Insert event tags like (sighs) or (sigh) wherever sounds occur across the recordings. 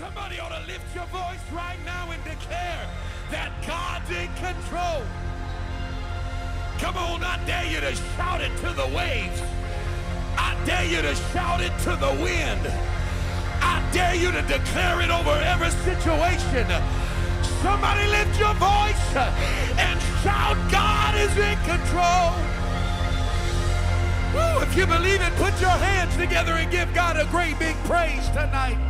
Somebody ought to lift your voice right now and declare that God's in control. Come on, I dare you to shout it to the waves. I dare you to shout it to the wind. I dare you to declare it over every situation. Somebody lift your voice and shout, God is in control. Woo, if you believe it, put your hands together and give God a great big praise tonight.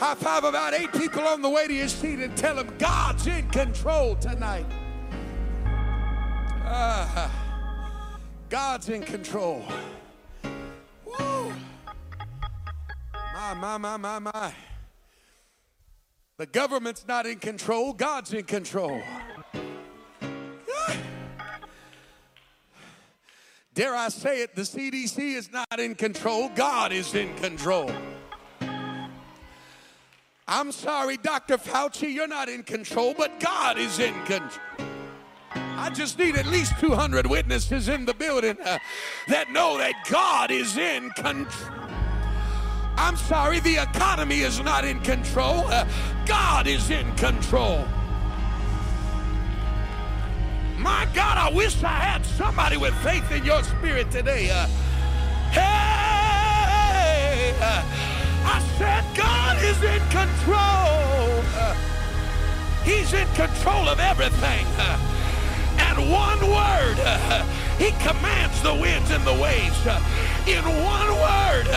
High five about eight people on the way to your seat and tell them God's in control tonight. Ah, God's in control. Woo! My, my, my, my, my. The government's not in control, God's in control. Ah. Dare I say it, the CDC is not in control, God is in control. I'm sorry, Dr. Fauci, you're not in control, but God is in control. I just need at least 200 witnesses in the building uh, that know that God is in control. I'm sorry, the economy is not in control. Uh, God is in control. My God, I wish I had somebody with faith in your spirit today. Uh, hey, uh, I said, God is in control. He's in control of everything. And one word, He commands the winds and the waves. In one word,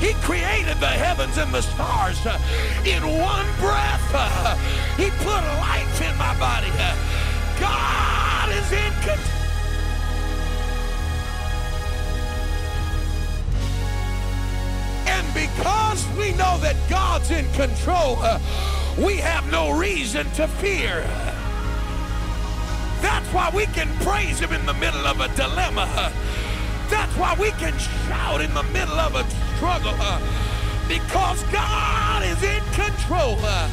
He created the heavens and the stars. In one breath, He put life in my body. God is in control. Because we know that God's in control, uh, we have no reason to fear. That's why we can praise Him in the middle of a dilemma. That's why we can shout in the middle of a struggle. uh, Because God is in control. Uh,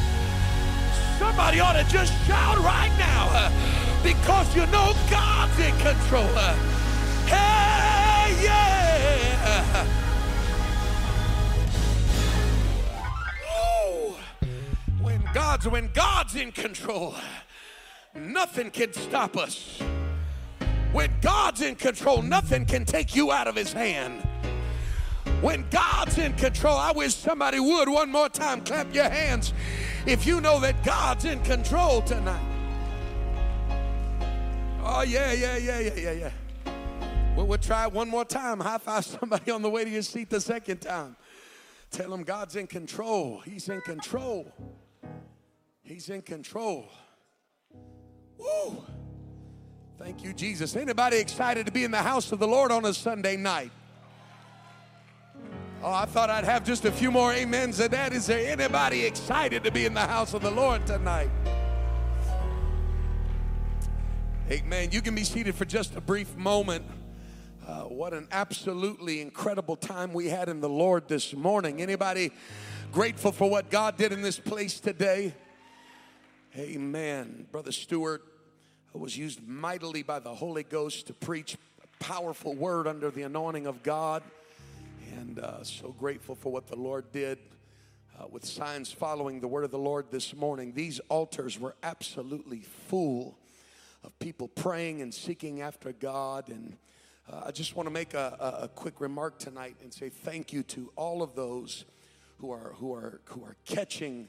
Somebody ought to just shout right now uh, because you know God's in control. Hey, yeah. God's when God's in control, nothing can stop us. When God's in control, nothing can take you out of his hand. When God's in control, I wish somebody would one more time clap your hands if you know that God's in control tonight. Oh, yeah, yeah, yeah, yeah, yeah, yeah. Well, we'll try one more time. High five somebody on the way to your seat the second time. Tell them God's in control. He's in control. He's in control. Woo! Thank you, Jesus. Anybody excited to be in the house of the Lord on a Sunday night? Oh, I thought I'd have just a few more amens than that. Is there anybody excited to be in the house of the Lord tonight? Amen. You can be seated for just a brief moment. Uh, what an absolutely incredible time we had in the Lord this morning. Anybody grateful for what God did in this place today? Amen. Brother Stewart was used mightily by the Holy Ghost to preach a powerful word under the anointing of God. And uh, so grateful for what the Lord did uh, with signs following the word of the Lord this morning. These altars were absolutely full of people praying and seeking after God. And uh, I just want to make a, a, a quick remark tonight and say thank you to all of those who are who are who are catching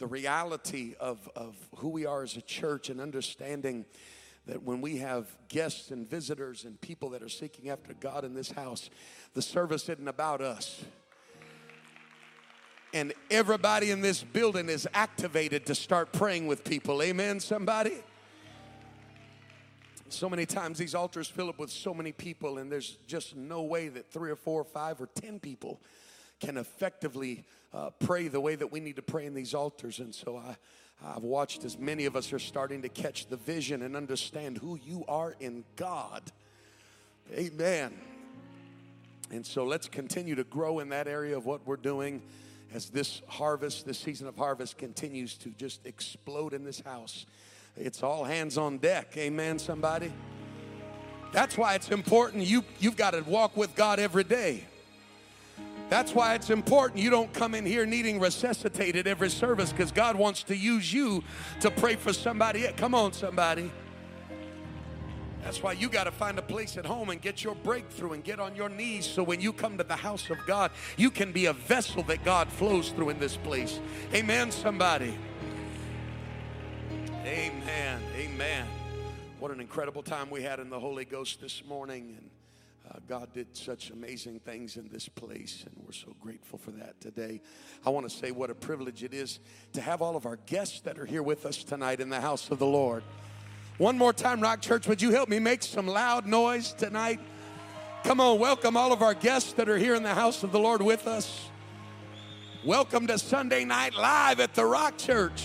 the reality of, of who we are as a church and understanding that when we have guests and visitors and people that are seeking after God in this house, the service isn't about us. And everybody in this building is activated to start praying with people. Amen, somebody? So many times these altars fill up with so many people, and there's just no way that three or four or five or ten people can effectively uh, pray the way that we need to pray in these altars. And so I, I've watched as many of us are starting to catch the vision and understand who you are in God. Amen. And so let's continue to grow in that area of what we're doing as this harvest, this season of harvest continues to just explode in this house. It's all hands on deck. Amen, somebody? That's why it's important you, you've got to walk with God every day. That's why it's important you don't come in here needing resuscitated every service because God wants to use you to pray for somebody. Come on, somebody. That's why you got to find a place at home and get your breakthrough and get on your knees so when you come to the house of God, you can be a vessel that God flows through in this place. Amen, somebody. Amen. Amen. What an incredible time we had in the Holy Ghost this morning. And uh, God did such amazing things in this place, and we're so grateful for that today. I want to say what a privilege it is to have all of our guests that are here with us tonight in the house of the Lord. One more time, Rock Church, would you help me make some loud noise tonight? Come on, welcome all of our guests that are here in the house of the Lord with us. Welcome to Sunday Night Live at the Rock Church.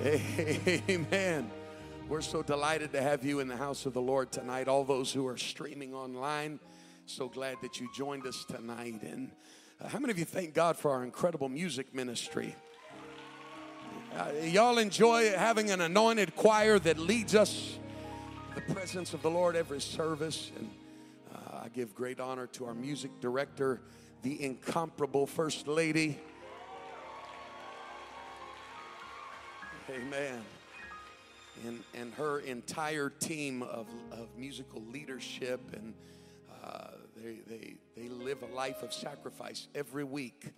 (laughs) Amen. We're so delighted to have you in the house of the Lord tonight. All those who are streaming online, so glad that you joined us tonight. And uh, how many of you thank God for our incredible music ministry? Uh, y'all enjoy having an anointed choir that leads us the presence of the Lord every service. And uh, I give great honor to our music director, the incomparable First Lady. Amen and, and her entire team of, of musical leadership. And uh, they, they, they live a life of sacrifice every week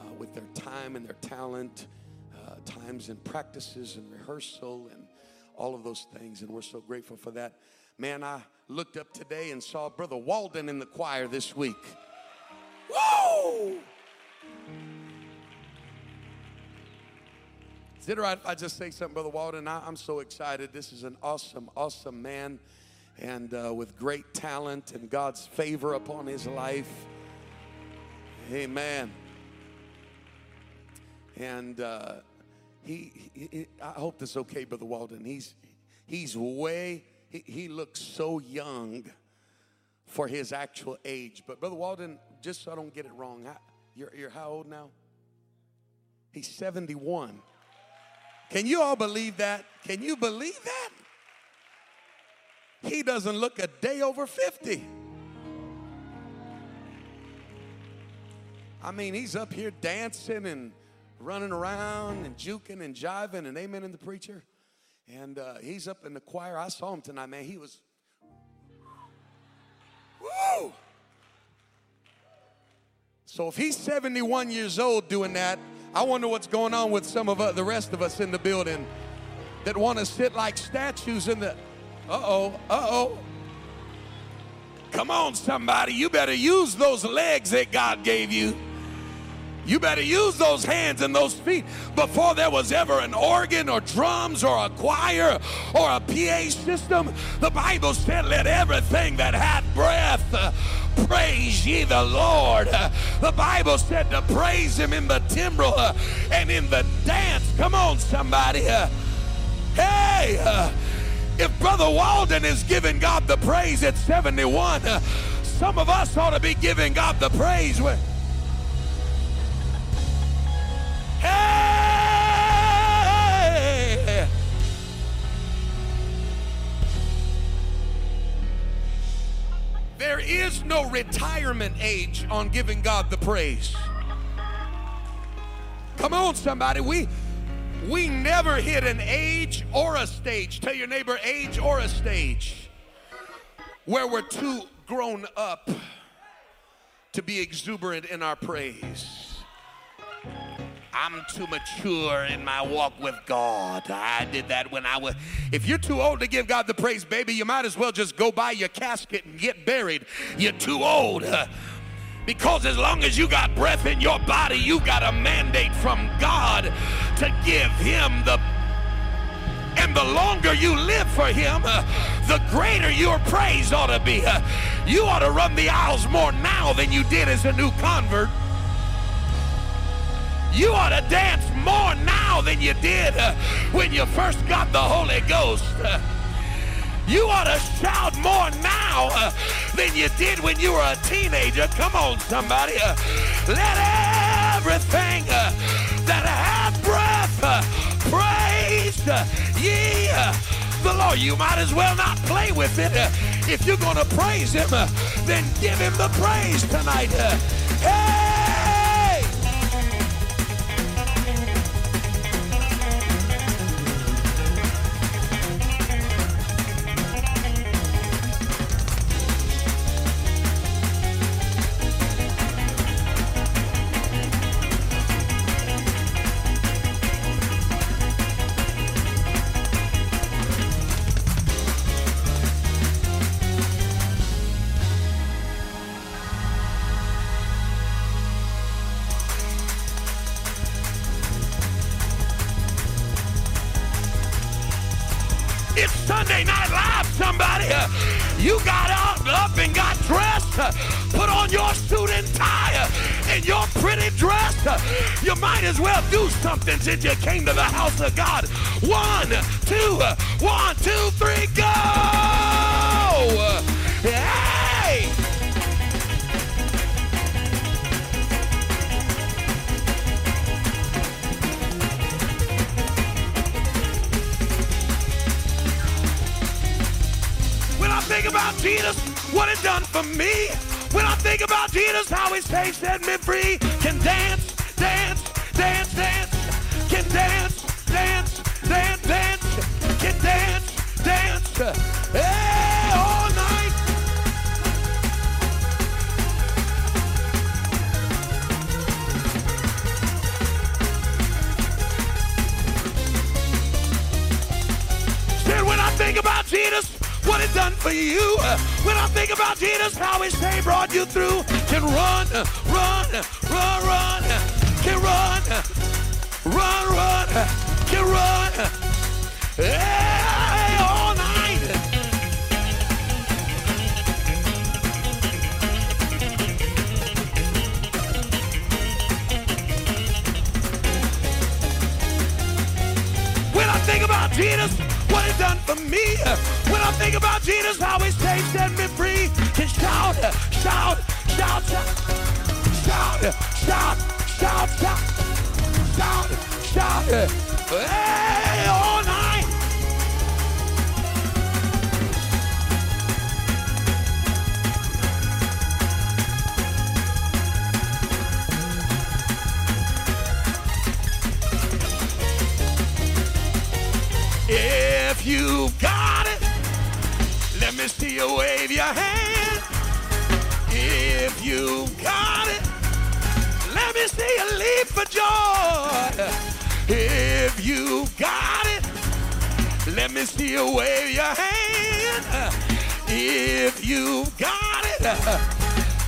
uh, with their time and their talent, uh, times and practices and rehearsal and all of those things. And we're so grateful for that. Man, I looked up today and saw Brother Walden in the choir this week. It all right if I just say something, Brother Walden? I, am so excited. This is an awesome, awesome man and uh, with great talent and God's favor upon his life. Amen. And uh, he, he, I hope this is okay, Brother Walden. He's, he's way, he, he looks so young for his actual age. But Brother Walden, just so I don't get it wrong, you're, you're how old now? He's 71. Can you all believe that? Can you believe that? He doesn't look a day over 50. I mean, he's up here dancing and running around and juking and jiving and amen in the preacher. And uh, he's up in the choir. I saw him tonight, man. He was, woo! So if he's 71 years old doing that, I wonder what's going on with some of uh, the rest of us in the building that want to sit like statues in the. Uh oh, uh oh. Come on, somebody. You better use those legs that God gave you. You better use those hands and those feet before there was ever an organ or drums or a choir or a PA system. The Bible said, Let everything that had breath uh, praise ye the Lord. Uh, the Bible said to praise him in the timbrel uh, and in the dance. Come on, somebody. Hey, if Brother Walden is giving God the praise at 71, uh, some of us ought to be giving God the praise. Hey! There is no retirement age on giving God the praise. Come on, somebody. We we never hit an age or a stage. Tell your neighbor age or a stage where we're too grown up to be exuberant in our praise. I'm too mature in my walk with God. I did that when I was. If you're too old to give God the praise, baby, you might as well just go buy your casket and get buried. You're too old. Because as long as you got breath in your body, you got a mandate from God to give Him the and the longer you live for him, uh, the greater your praise ought to be. Uh, you ought to run the aisles more now than you did as a new convert. You ought to dance more now than you did uh, when you first got the Holy Ghost. Uh, you ought to shout more now uh, than you did when you were a teenager. Come on, somebody. Uh, let everything uh, that hath breath uh, praise ye the Lord. You might as well not play with it. if you're going to praise Him, then give him the praise tonight. Hey! Since you came to the house of God. One, two, one, two, three, go! Hey! When I think about Jesus, what it done for me. When I think about Jesus, how he saved, set me free. Can dance, dance, dance, dance. Can dance, dance, dance, dance. Can dance, dance. Hey, all night. Said when I think about Jesus, what it done for you. When I think about Jesus, how he saved, brought you through. Can run, run, run, run, Run, run, you run. Hey, all night. When I think about Jesus, what he done for me. When I think about Jesus, how he saved, set me free. Can shout, shout, shout, shout, shout, shout, shout, shout. shout shout. Hey, all night. If you got it, let me see you wave your hand. If you got it, let me see you leap for joy. If you got it, let me see you wave your hand. If you got it,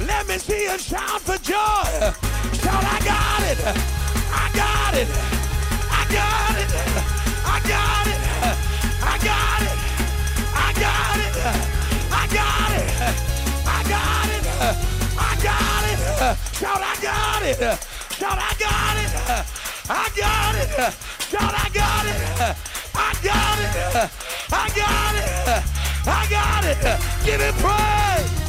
let me see you shout for joy. Shout, I got it. I got it. I got it. I got it. I got it. I got it. I got it. I got it. I got it. Shout, I got it. Shout, I got it. I got it. Shout, I got it. I got it. I got it. I got it. Give it praise.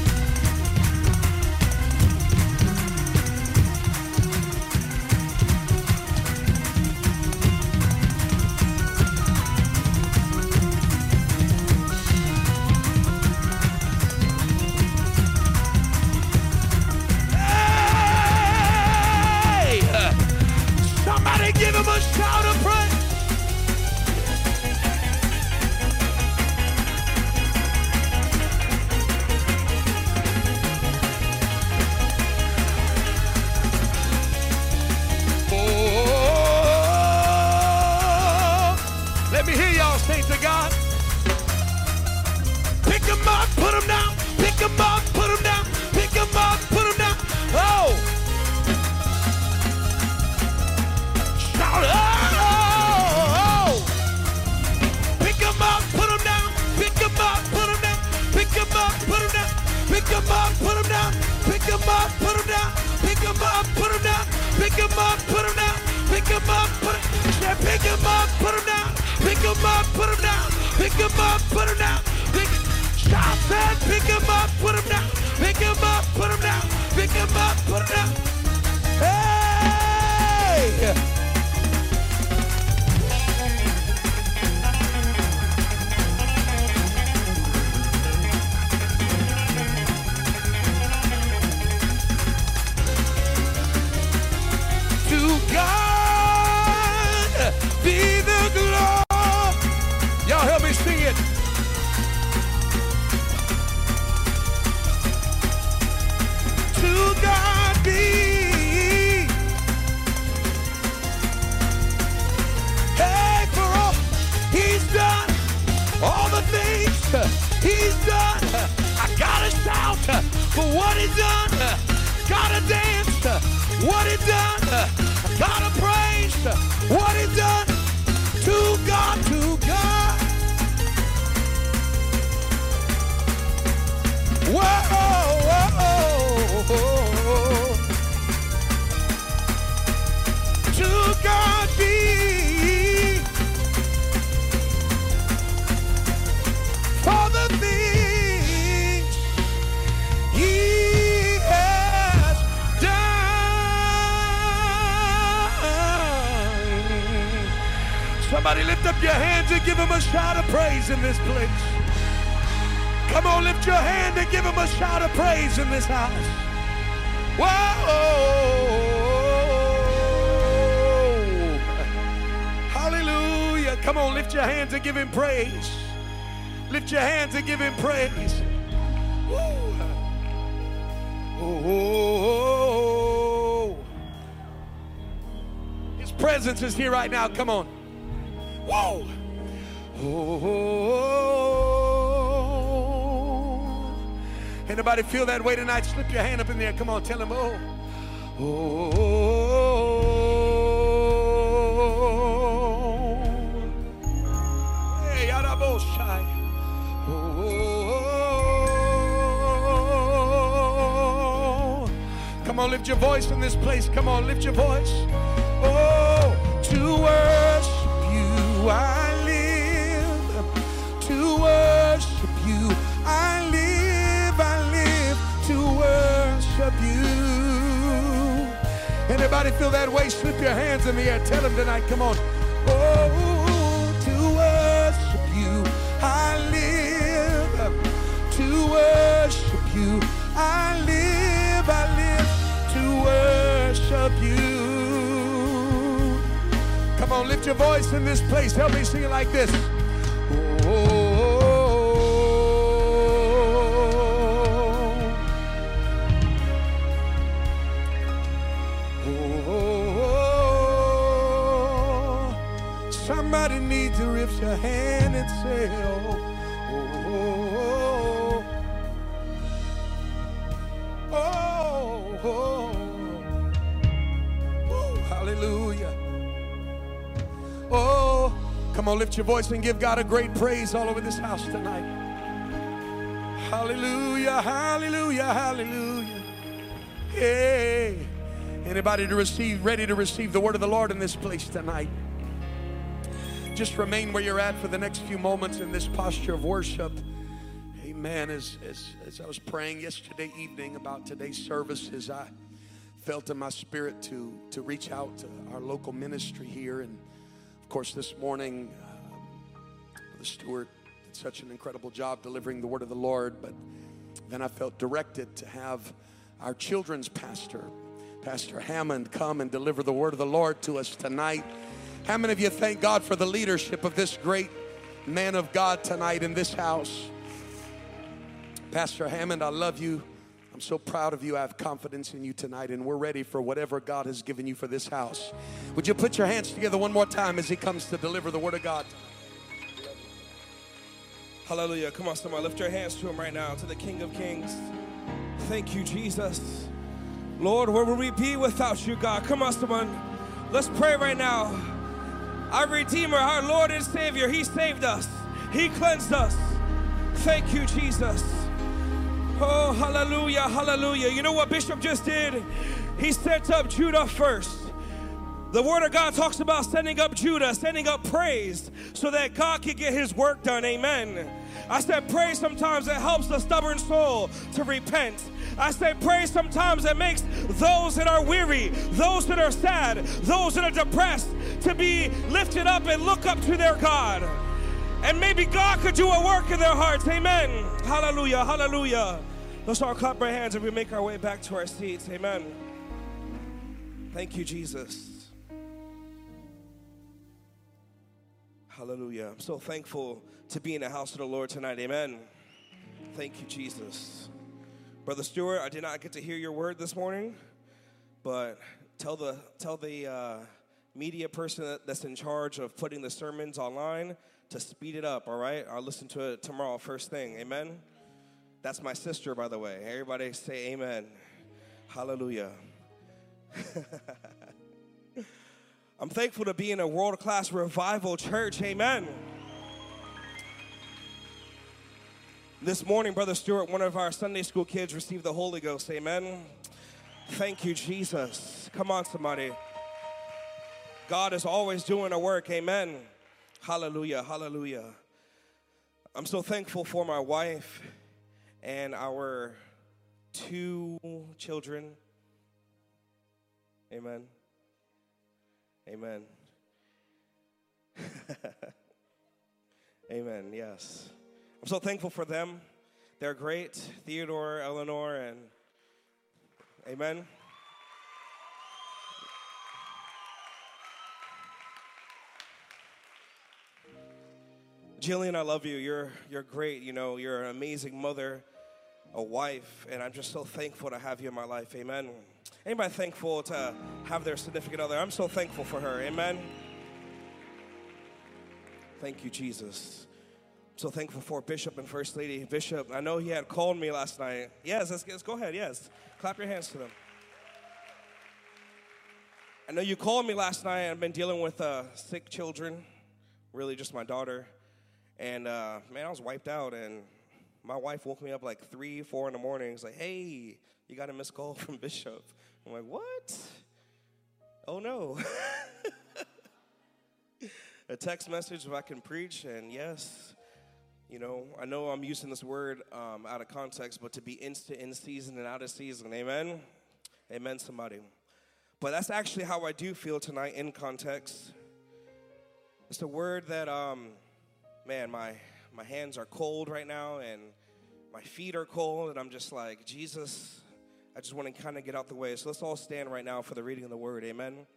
For what he's done. Gotta dance what he's done. Gotta praise what he's done. To God, to God. Whoa, Somebody lift up your hands and give Him a shout of praise in this place. Come on, lift your hand and give Him a shout of praise in this house. Whoa! Hallelujah. Come on, lift your hands and give him praise. Lift your hands and give him praise. Woo. Oh. His presence is here right now. Come on. Whoa. Oh. Anybody feel that way tonight? Slip your hand up in there. Come on, tell him, oh. Oh. Hey, Araboshai. Oh. Come on, lift your voice in this place. Come on, lift your voice. Worship you. Anybody feel that way? Slip your hands in the air. Tell them tonight. Come on. Oh, to worship you I live. To worship you I live. I live to worship you. Come on, lift your voice in this place. Help me sing it like this. Lift your voice and give God a great praise all over this house tonight. Hallelujah, hallelujah, hallelujah. Hey, anybody to receive, ready to receive the word of the Lord in this place tonight? Just remain where you're at for the next few moments in this posture of worship. Amen. As, as, as I was praying yesterday evening about today's services, I felt in my spirit to, to reach out to our local ministry here. And of course, this morning, the steward did such an incredible job delivering the word of the Lord. But then I felt directed to have our children's pastor, Pastor Hammond, come and deliver the word of the Lord to us tonight. How many of you thank God for the leadership of this great man of God tonight in this house? Pastor Hammond, I love you. I'm so proud of you. I have confidence in you tonight, and we're ready for whatever God has given you for this house. Would you put your hands together one more time as he comes to deliver the word of God? Hallelujah. Come on, somebody. Lift your hands to him right now, to the King of Kings. Thank you, Jesus. Lord, where would we be without you, God? Come on, someone. Let's pray right now. Our Redeemer, our Lord and Savior, He saved us, He cleansed us. Thank you, Jesus. Oh, hallelujah, hallelujah. You know what Bishop just did? He set up Judah first. The Word of God talks about sending up Judah, sending up praise so that God can get His work done. Amen. I said, praise sometimes it helps the stubborn soul to repent. I said, praise sometimes it makes those that are weary, those that are sad, those that are depressed to be lifted up and look up to their God. And maybe God could do a work in their hearts. Amen. Hallelujah. Hallelujah. Let's all clap our hands and we make our way back to our seats. Amen. Thank you, Jesus. Hallelujah. I'm so thankful to be in the house of the Lord tonight. Amen. Thank you, Jesus. Brother Stewart, I did not get to hear your word this morning, but tell the tell the uh, media person that's in charge of putting the sermons online to speed it up, all right? I'll listen to it tomorrow, first thing. Amen? That's my sister, by the way. Everybody say amen. Hallelujah. (laughs) I'm thankful to be in a world class revival church. Amen. This morning, Brother Stewart, one of our Sunday school kids, received the Holy Ghost. Amen. Thank you, Jesus. Come on, somebody. God is always doing a work. Amen. Hallelujah. Hallelujah. I'm so thankful for my wife and our two children. Amen. Amen. (laughs) Amen. Yes. I'm so thankful for them. They're great. Theodore, Eleanor, and Amen. Jillian, I love you. You're you're great. You know, you're an amazing mother, a wife, and I'm just so thankful to have you in my life. Amen. Anybody thankful to have their significant other? I'm so thankful for her. Amen. Thank you, Jesus so thankful for Bishop and First Lady. Bishop, I know he had called me last night. Yes, let's, let's go ahead. Yes. Clap your hands to them. I know you called me last night. I've been dealing with uh, sick children, really just my daughter. And uh, man, I was wiped out. And my wife woke me up like three, four in the morning. It's like, hey, you got a missed call from (laughs) Bishop. I'm like, what? Oh no. (laughs) a text message if I can preach, and yes, you know, I know I'm using this word um, out of context, but to be instant in season and out of season, amen? Amen, somebody. But that's actually how I do feel tonight in context. It's a word that, um, man, my, my hands are cold right now and my feet are cold, and I'm just like, Jesus, I just want to kind of get out the way. So let's all stand right now for the reading of the word, amen?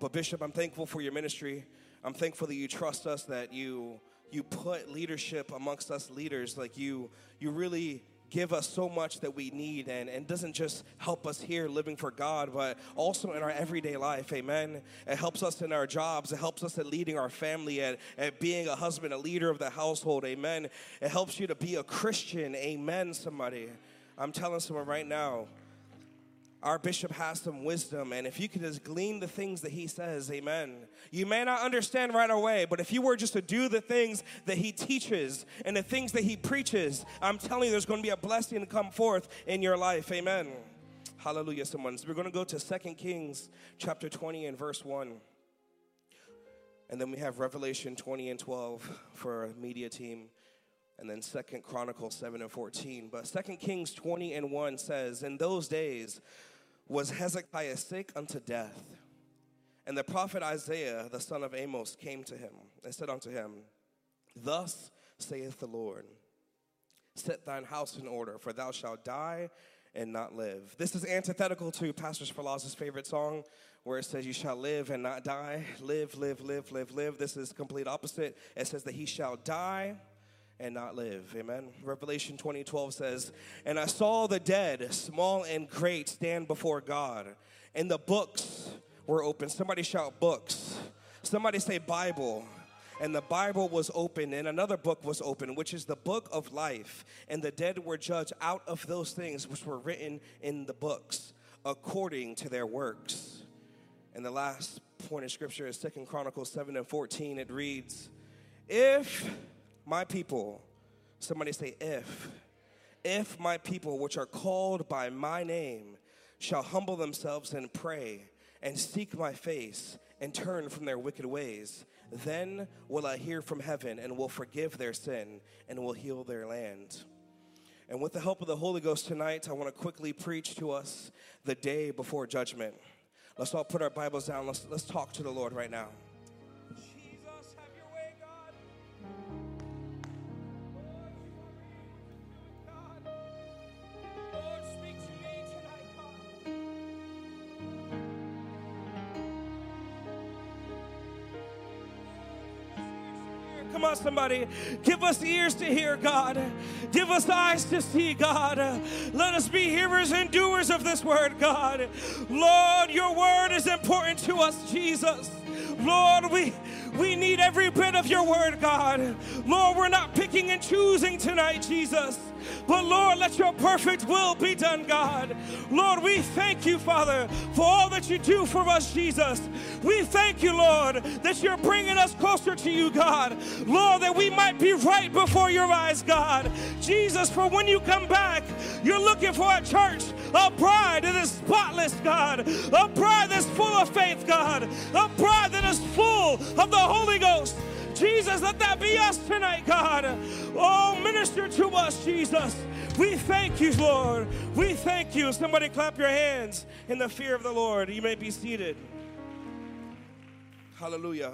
But, Bishop, I'm thankful for your ministry. I'm thankful that you trust us, that you you put leadership amongst us leaders, like you you really give us so much that we need and, and doesn't just help us here living for God, but also in our everyday life. Amen. It helps us in our jobs. It helps us at leading our family, at, at being a husband, a leader of the household. Amen. It helps you to be a Christian. Amen, somebody. I'm telling someone right now, our bishop has some wisdom, and if you could just glean the things that he says, amen. You may not understand right away, but if you were just to do the things that he teaches and the things that he preaches, I'm telling you, there's going to be a blessing to come forth in your life, amen. Hallelujah, someone. So we're going to go to Second Kings chapter 20 and verse 1. And then we have Revelation 20 and 12 for media team and then second chronicles 7 and 14 but second kings 20 and 1 says in those days was Hezekiah sick unto death. And the prophet Isaiah, the son of Amos, came to him and said unto him, Thus saith the Lord, Set thine house in order, for thou shalt die and not live. This is antithetical to Pastor Spalaz's favorite song, where it says, You shall live and not die. Live, live, live, live, live. This is complete opposite. It says that he shall die and not live. Amen. Revelation 20 12 says, And I saw the dead, small and great, stand before God, and the books were open. Somebody shout, books. Somebody say, Bible. And the Bible was open, and another book was open, which is the book of life. And the dead were judged out of those things which were written in the books according to their works. And the last point of scripture is Second Chronicles 7 and 14. It reads, If my people, somebody say, if, if my people, which are called by my name, shall humble themselves and pray and seek my face and turn from their wicked ways, then will I hear from heaven and will forgive their sin and will heal their land. And with the help of the Holy Ghost tonight, I want to quickly preach to us the day before judgment. Let's all put our Bibles down. Let's, let's talk to the Lord right now. Somebody. Give us ears to hear, God. Give us eyes to see, God. Let us be hearers and doers of this word, God. Lord, your word is important to us, Jesus. Lord, we, we need every bit of your word, God. Lord, we're not picking and choosing tonight, Jesus. But Lord, let your perfect will be done, God. Lord, we thank you, Father, for all that you do for us, Jesus. We thank you, Lord, that you're bringing us closer to you, God. Lord, that we might be right before your eyes, God. Jesus, for when you come back, you're looking for a church, a bride that is spotless, God, a bride that's full of faith, God, a bride that is full of the Holy Ghost. Jesus, let that be us tonight, God. Oh, minister to us, Jesus. We thank you, Lord. We thank you. Somebody clap your hands in the fear of the Lord. You may be seated. Hallelujah.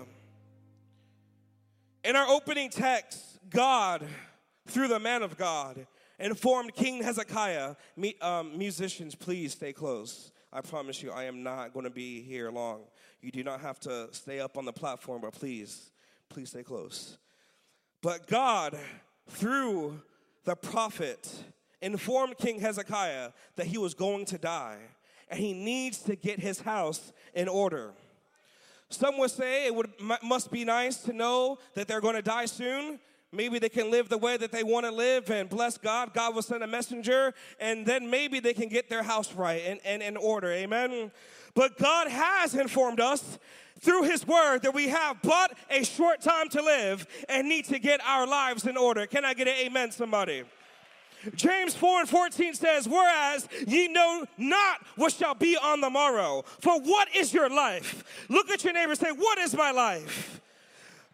In our opening text, God, through the man of God, informed King Hezekiah, um, musicians, please stay close. I promise you, I am not going to be here long. You do not have to stay up on the platform, but please, please stay close. But God, through the prophet, informed King Hezekiah that he was going to die and he needs to get his house in order. Some would say it would, must be nice to know that they're going to die soon. Maybe they can live the way that they want to live and bless God. God will send a messenger, and then maybe they can get their house right and, and in order. Amen. But God has informed us through His Word that we have but a short time to live and need to get our lives in order. Can I get an amen, somebody? James 4 and 14 says, Whereas ye know not what shall be on the morrow. For what is your life? Look at your neighbor say, What is my life?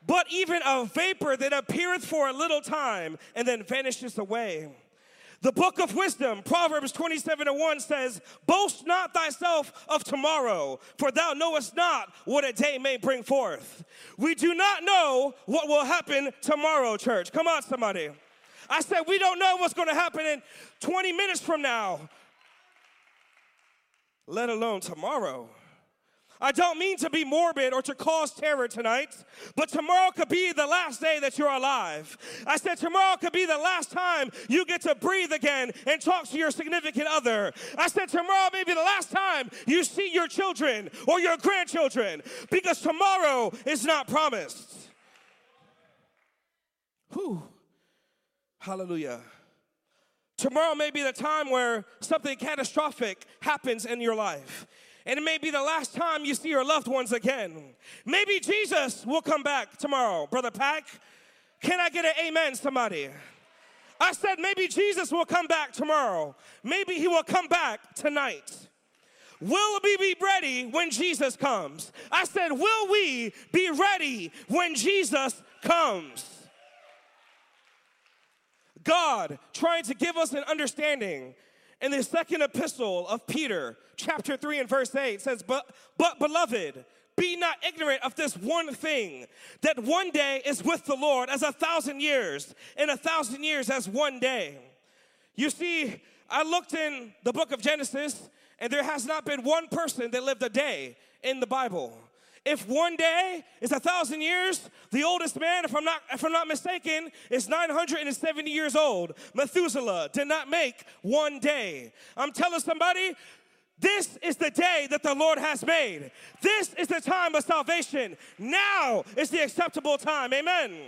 But even a vapor that appeareth for a little time and then vanishes away. The book of wisdom, Proverbs 27 and 1 says, Boast not thyself of tomorrow, for thou knowest not what a day may bring forth. We do not know what will happen tomorrow, church. Come on, somebody. I said, we don't know what's going to happen in 20 minutes from now, let alone tomorrow. I don't mean to be morbid or to cause terror tonight, but tomorrow could be the last day that you're alive. I said tomorrow could be the last time you get to breathe again and talk to your significant other. I said tomorrow may be the last time you see your children or your grandchildren because tomorrow is not promised. Whew. Hallelujah. Tomorrow may be the time where something catastrophic happens in your life. And it may be the last time you see your loved ones again. Maybe Jesus will come back tomorrow, Brother Pack. Can I get an amen, somebody? I said, maybe Jesus will come back tomorrow. Maybe he will come back tonight. Will we be ready when Jesus comes? I said, will we be ready when Jesus comes? God trying to give us an understanding. In the second epistle of Peter, chapter 3 and verse 8 says, But, but beloved, be not ignorant of this one thing, that one day is with the Lord as a thousand years, and a thousand years as one day. You see, I looked in the book of Genesis, and there has not been one person that lived a day in the Bible. If one day is a thousand years, the oldest man, if I'm not, if I'm not mistaken, is 970 years old. Methuselah did not make one day. I'm telling somebody, this is the day that the Lord has made. This is the time of salvation. Now is the acceptable time. Amen.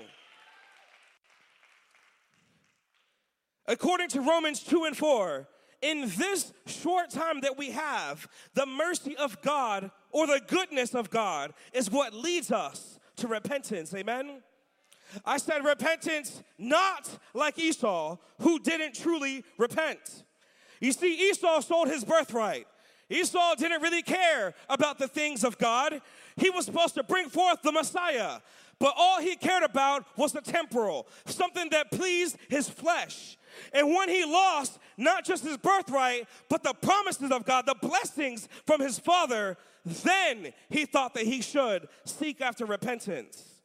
According to Romans 2 and 4, in this short time that we have, the mercy of God or the goodness of God is what leads us to repentance. Amen. I said repentance, not like Esau, who didn't truly repent. You see, Esau sold his birthright. Esau didn't really care about the things of God. He was supposed to bring forth the Messiah, but all he cared about was the temporal, something that pleased his flesh. And when he lost not just his birthright, but the promises of God, the blessings from his father, then he thought that he should seek after repentance.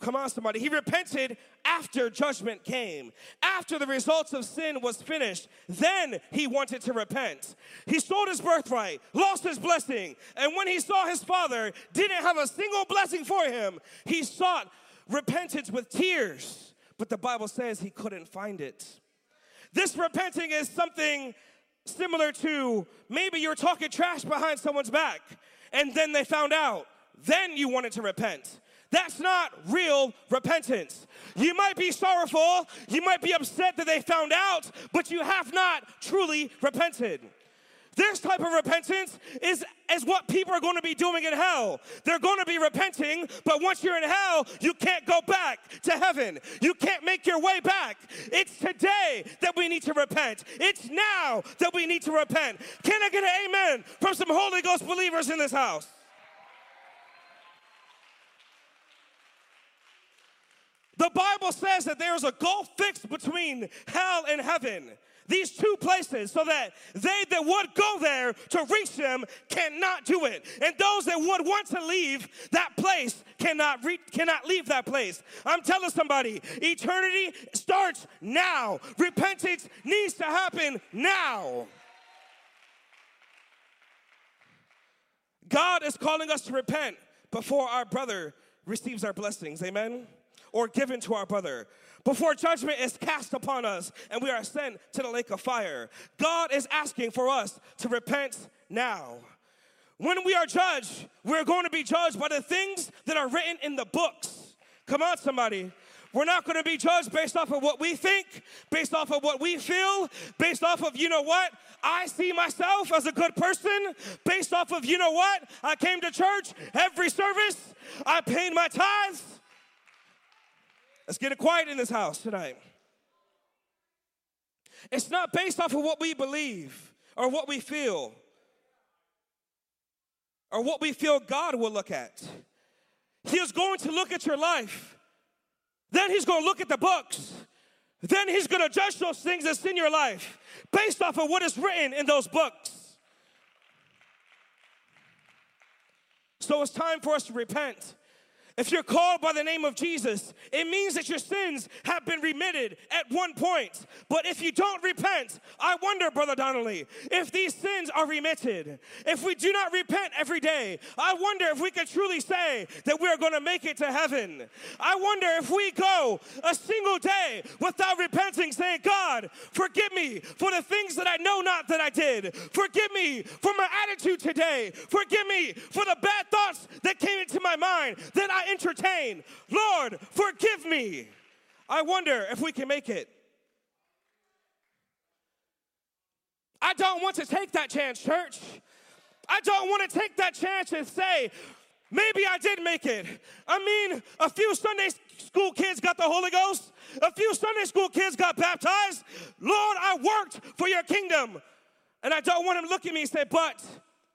Come on, somebody. He repented after judgment came, after the results of sin was finished. Then he wanted to repent. He sold his birthright, lost his blessing, and when he saw his father didn't have a single blessing for him, he sought repentance with tears. But the Bible says he couldn't find it. This repenting is something similar to maybe you're talking trash behind someone's back and then they found out then you wanted to repent. That's not real repentance. You might be sorrowful, you might be upset that they found out, but you have not truly repented. This type of repentance is, is what people are going to be doing in hell. They're going to be repenting, but once you're in hell, you can't go back to heaven. You can't make your way back. It's today that we need to repent. It's now that we need to repent. Can I get an amen from some Holy Ghost believers in this house? The Bible says that there is a gulf fixed between hell and heaven. These two places, so that they that would go there to reach them cannot do it. And those that would want to leave that place cannot, re- cannot leave that place. I'm telling somebody, eternity starts now. Repentance needs to happen now. God is calling us to repent before our brother receives our blessings. Amen or given to our brother. Before judgment is cast upon us and we are sent to the lake of fire, God is asking for us to repent now. When we are judged, we're going to be judged by the things that are written in the books. Come on, somebody. We're not going to be judged based off of what we think, based off of what we feel, based off of, you know what? I see myself as a good person, based off of, you know what? I came to church every service, I paid my tithes, Let's get it quiet in this house tonight. It's not based off of what we believe or what we feel or what we feel God will look at. He is going to look at your life. Then he's going to look at the books. Then he's going to judge those things that's in your life based off of what is written in those books. So it's time for us to repent. If you're called by the name of Jesus, it means that your sins have been remitted at one point. But if you don't repent, I wonder, Brother Donnelly, if these sins are remitted. If we do not repent every day, I wonder if we can truly say that we're going to make it to heaven. I wonder if we go a single day without repenting, saying, God, forgive me for the things that I know not that I did. Forgive me for my attitude today. Forgive me for the bad thoughts that came into my mind that I entertain. Lord, forgive me. I wonder if we can make it. I don't want to take that chance, church. I don't want to take that chance and say, maybe I did make it. I mean, a few Sunday school kids got the Holy Ghost, a few Sunday school kids got baptized. Lord, I worked for your kingdom. And I don't want him to look at me and say, but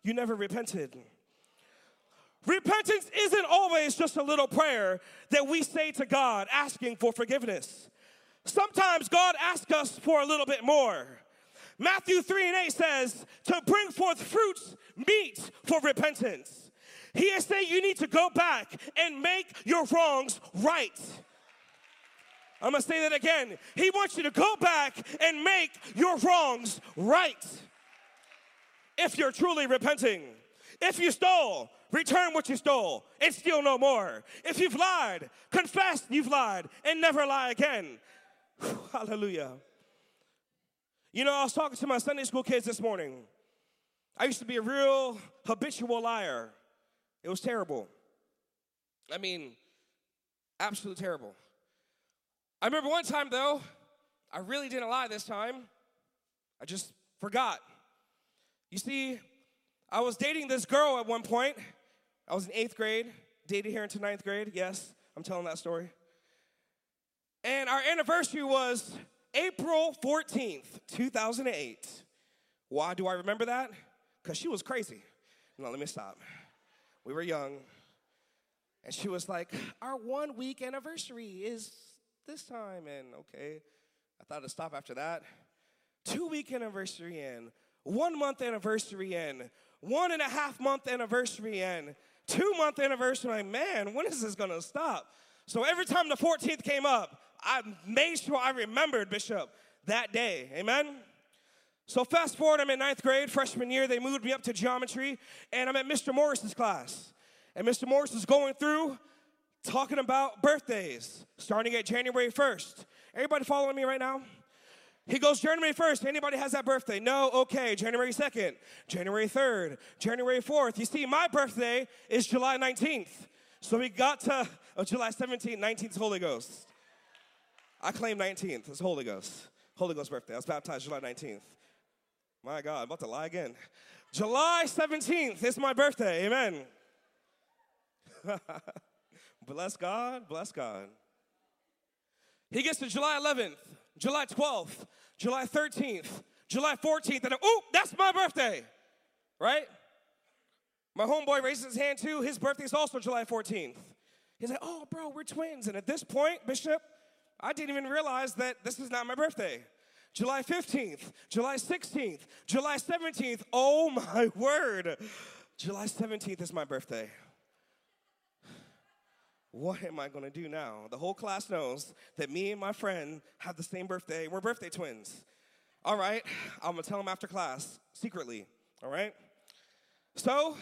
you never repented. Repentance isn't always just a little prayer that we say to God asking for forgiveness. Sometimes God asks us for a little bit more. Matthew 3 and 8 says, to bring forth fruits meet for repentance. He is saying you need to go back and make your wrongs right. I'm gonna say that again. He wants you to go back and make your wrongs right. If you're truly repenting. If you stole, return what you stole and steal no more. If you've lied, confess you've lied and never lie again. Whew, hallelujah. You know, I was talking to my Sunday school kids this morning. I used to be a real habitual liar. It was terrible. I mean, absolutely terrible. I remember one time though, I really didn't lie this time. I just forgot. You see, I was dating this girl at one point. I was in eighth grade, dated here into ninth grade. Yes, I'm telling that story. And our anniversary was April 14th, 2008. Why do I remember that? Because she was crazy. No, let me stop. We were young. And she was like, Our one week anniversary is this time. And okay, I thought it'd stop after that. Two week anniversary in, one month anniversary in, one and a half month anniversary and two month anniversary. Like, man, when is this gonna stop? So every time the 14th came up, I made sure I remembered Bishop that day. Amen. So fast forward, I'm in ninth grade, freshman year. They moved me up to geometry, and I'm at Mr. Morris's class. And Mr. Morris is going through talking about birthdays starting at January 1st. Everybody following me right now? He goes January 1st. Anybody has that birthday? No? Okay. January 2nd, January 3rd, January 4th. You see, my birthday is July 19th. So we got to oh, July 17th, 19th, Holy Ghost. I claim 19th. It's Holy Ghost. Holy Ghost birthday. I was baptized July 19th. My God, I'm about to lie again. July 17th is my birthday. Amen. (laughs) bless God, bless God. He gets to July 11th, July 12th, July 13th, July 14th, and oh, that's my birthday, right? My homeboy raises his hand too. His birthday is also July 14th. He's like, oh, bro, we're twins. And at this point, Bishop, I didn't even realize that this is not my birthday. July 15th, July 16th, July 17th. Oh my (laughs) word. July 17th is my birthday. What am I gonna do now? The whole class knows that me and my friend have the same birthday. We're birthday twins. All right, I'm gonna tell them after class secretly. All right? So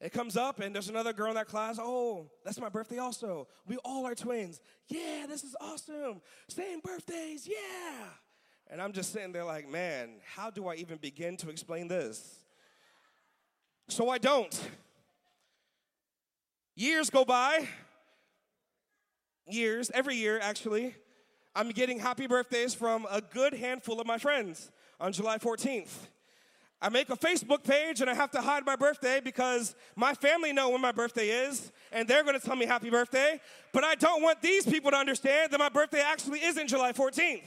it comes up, and there's another girl in that class. Oh, that's my birthday also. We all are twins. Yeah, this is awesome. Same birthdays, yeah. And I'm just sitting there like, man, how do I even begin to explain this? So I don't. Years go by, years, every year actually, I'm getting happy birthdays from a good handful of my friends on July 14th. I make a Facebook page and I have to hide my birthday because my family know when my birthday is and they're going to tell me happy birthday. But I don't want these people to understand that my birthday actually isn't July 14th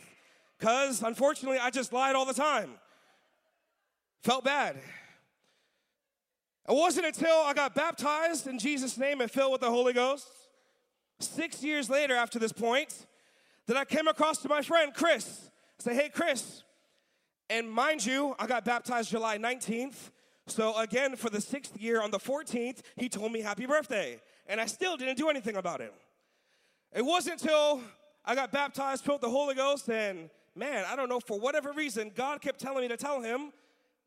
because unfortunately I just lied all the time. Felt bad. It wasn't until I got baptized in Jesus' name and filled with the Holy Ghost, six years later after this point, that I came across to my friend Chris. Say, hey, Chris, and mind you, I got baptized July 19th. So again, for the sixth year on the 14th, he told me happy birthday. And I still didn't do anything about it. It wasn't until I got baptized, filled the Holy Ghost, and man, I don't know, for whatever reason, God kept telling me to tell him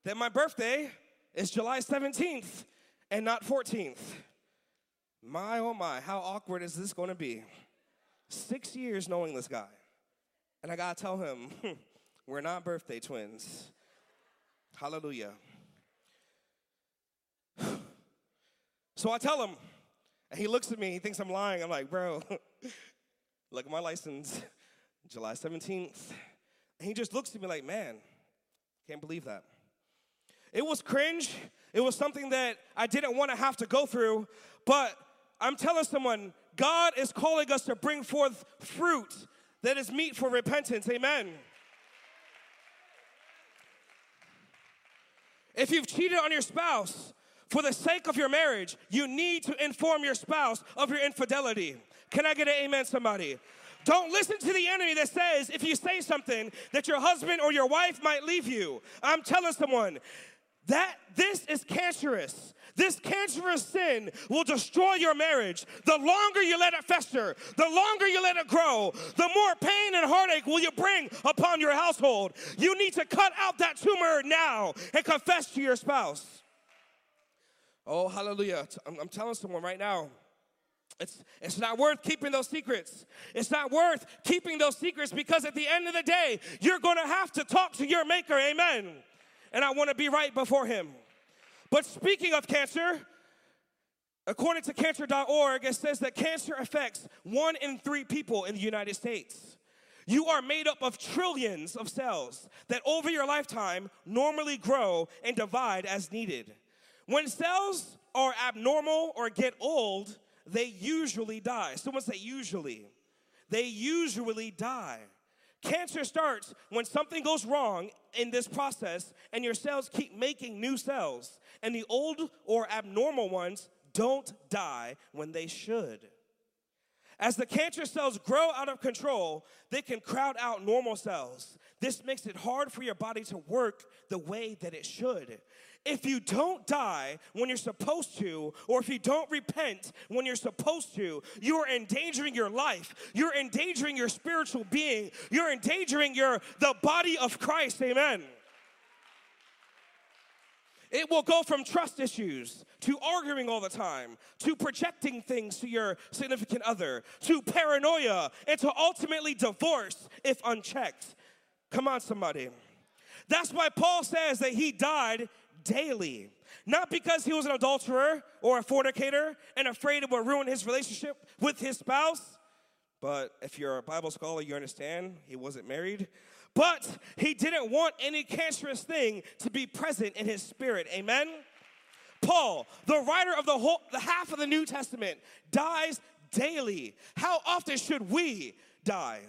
that my birthday is July 17th and not 14th. My oh my, how awkward is this gonna be? Six years knowing this guy. And I gotta tell him, (laughs) We're not birthday twins. Hallelujah. (sighs) So I tell him, and he looks at me, he thinks I'm lying. I'm like, bro, (laughs) look at my license, (laughs) July 17th. And he just looks at me like, man, can't believe that. It was cringe. It was something that I didn't want to have to go through, but I'm telling someone, God is calling us to bring forth fruit that is meet for repentance. Amen. If you've cheated on your spouse, for the sake of your marriage, you need to inform your spouse of your infidelity. Can I get an amen, somebody? Don't listen to the enemy that says if you say something that your husband or your wife might leave you. I'm telling someone that this is cancerous. This cancerous sin will destroy your marriage. The longer you let it fester, the longer you let it grow, the more pain and heartache will you bring upon your household. You need to cut out that tumor now and confess to your spouse. Oh, hallelujah. I'm, I'm telling someone right now. It's, it's not worth keeping those secrets. It's not worth keeping those secrets because at the end of the day, you're going to have to talk to your maker. Amen. And I want to be right before him. But speaking of cancer, according to cancer.org, it says that cancer affects one in three people in the United States. You are made up of trillions of cells that over your lifetime normally grow and divide as needed. When cells are abnormal or get old, they usually die. Someone say usually. They usually die. Cancer starts when something goes wrong in this process and your cells keep making new cells, and the old or abnormal ones don't die when they should. As the cancer cells grow out of control, they can crowd out normal cells. This makes it hard for your body to work the way that it should. If you don't die when you're supposed to, or if you don't repent when you're supposed to, you are endangering your life. You're endangering your spiritual being. You're endangering your the body of Christ. Amen. It will go from trust issues to arguing all the time, to projecting things to your significant other, to paranoia, and to ultimately divorce if unchecked. Come on, somebody. That's why Paul says that he died daily. Not because he was an adulterer or a fornicator and afraid it would ruin his relationship with his spouse. But if you're a Bible scholar, you understand he wasn't married. But he didn't want any cancerous thing to be present in his spirit. Amen? Paul, the writer of the whole the half of the New Testament, dies daily. How often should we die?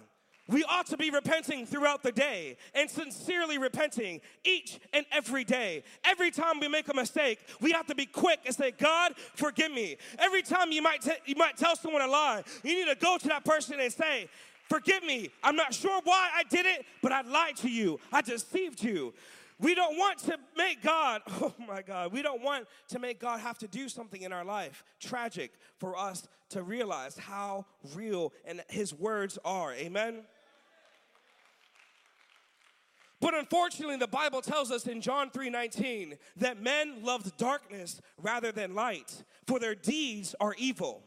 We ought to be repenting throughout the day and sincerely repenting each and every day. Every time we make a mistake, we have to be quick and say, God, forgive me. Every time you might, t- you might tell someone a lie, you need to go to that person and say, Forgive me. I'm not sure why I did it, but I lied to you. I deceived you. We don't want to make God, (laughs) oh my God, we don't want to make God have to do something in our life tragic for us to realize how real and his words are. Amen. But unfortunately, the Bible tells us in John 3:19 that men loved darkness rather than light, for their deeds are evil.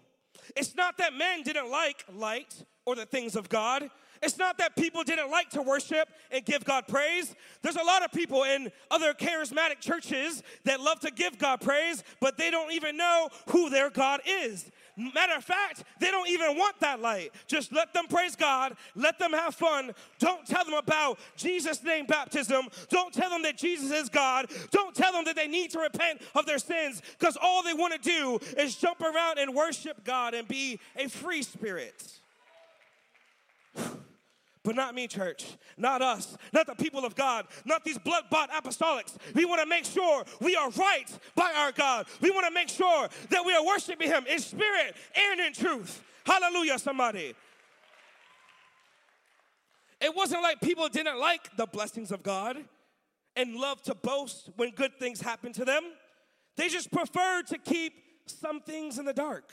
It's not that men didn't like light or the things of God. It's not that people didn't like to worship and give God praise. There's a lot of people in other charismatic churches that love to give God praise, but they don't even know who their God is. Matter of fact, they don't even want that light. Just let them praise God, let them have fun. Don't tell them about Jesus' name baptism. Don't tell them that Jesus is God. Don't tell them that they need to repent of their sins because all they want to do is jump around and worship God and be a free spirit. But not me, church. Not us. Not the people of God. Not these blood bought apostolics. We want to make sure we are right by our God. We want to make sure that we are worshiping Him in spirit and in truth. Hallelujah, somebody. It wasn't like people didn't like the blessings of God and love to boast when good things happen to them. They just preferred to keep some things in the dark.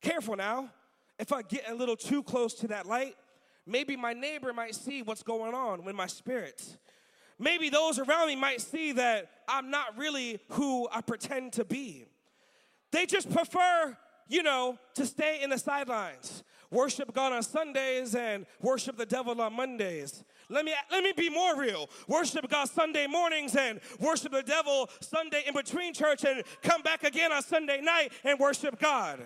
Careful now. If I get a little too close to that light, maybe my neighbor might see what's going on with my spirit. Maybe those around me might see that I'm not really who I pretend to be. They just prefer, you know, to stay in the sidelines. Worship God on Sundays and worship the devil on Mondays. Let me let me be more real. Worship God Sunday mornings and worship the devil Sunday in between church and come back again on Sunday night and worship God.